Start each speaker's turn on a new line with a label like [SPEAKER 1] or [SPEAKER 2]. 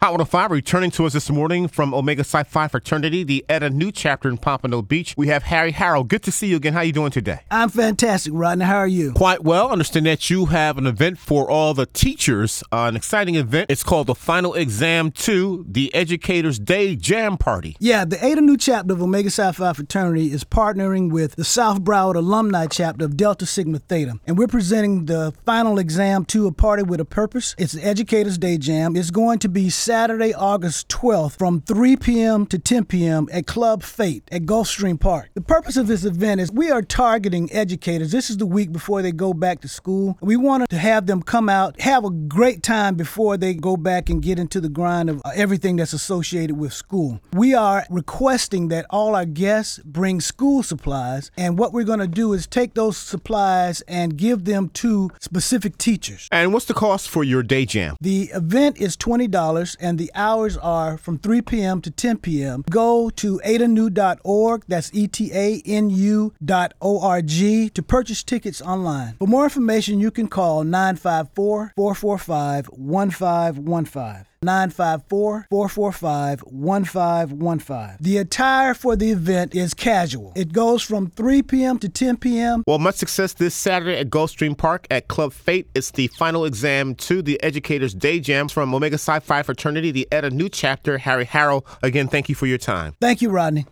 [SPEAKER 1] Hot 105 returning to us this morning from Omega Psi Phi Fraternity, the Eta Nu chapter in Pompano Beach. We have Harry Harrell. Good to see you again. How are you doing today?
[SPEAKER 2] I'm fantastic, Rodney. How are you?
[SPEAKER 1] Quite well. Understand that you have an event for all the teachers, uh, an exciting event. It's called the Final Exam 2, the Educators Day Jam Party.
[SPEAKER 2] Yeah, the Eta Nu chapter of Omega Psi Phi Fraternity is partnering with the South Broward Alumni chapter of Delta Sigma Theta. And we're presenting the Final Exam 2, a party with a purpose. It's the Educators Day Jam. It's going to be Saturday, August 12th from 3 p.m. to 10 p.m. at Club Fate at Gulfstream Park. The purpose of this event is we are targeting educators. This is the week before they go back to school. We want to have them come out, have a great time before they go back and get into the grind of uh, everything that's associated with school. We are requesting that all our guests bring school supplies, and what we're going to do is take those supplies and give them to specific teachers.
[SPEAKER 1] And what's the cost for your day jam?
[SPEAKER 2] The event is $20 and the hours are from 3 p.m. to 10 p.m. Go to etanu.org, that's E T A N U dot O R G, to purchase tickets online. For more information, you can call 954 445 1515. 954 445 1515. The attire for the event is casual. It goes from 3 p.m. to 10 p.m.
[SPEAKER 1] Well, much success this Saturday at Gulfstream Park at Club Fate. It's the final exam to the Educators Day Jam from Omega Psi Phi Fraternity, the Eta Nu chapter. Harry Harrell, again, thank you for your time.
[SPEAKER 2] Thank you, Rodney.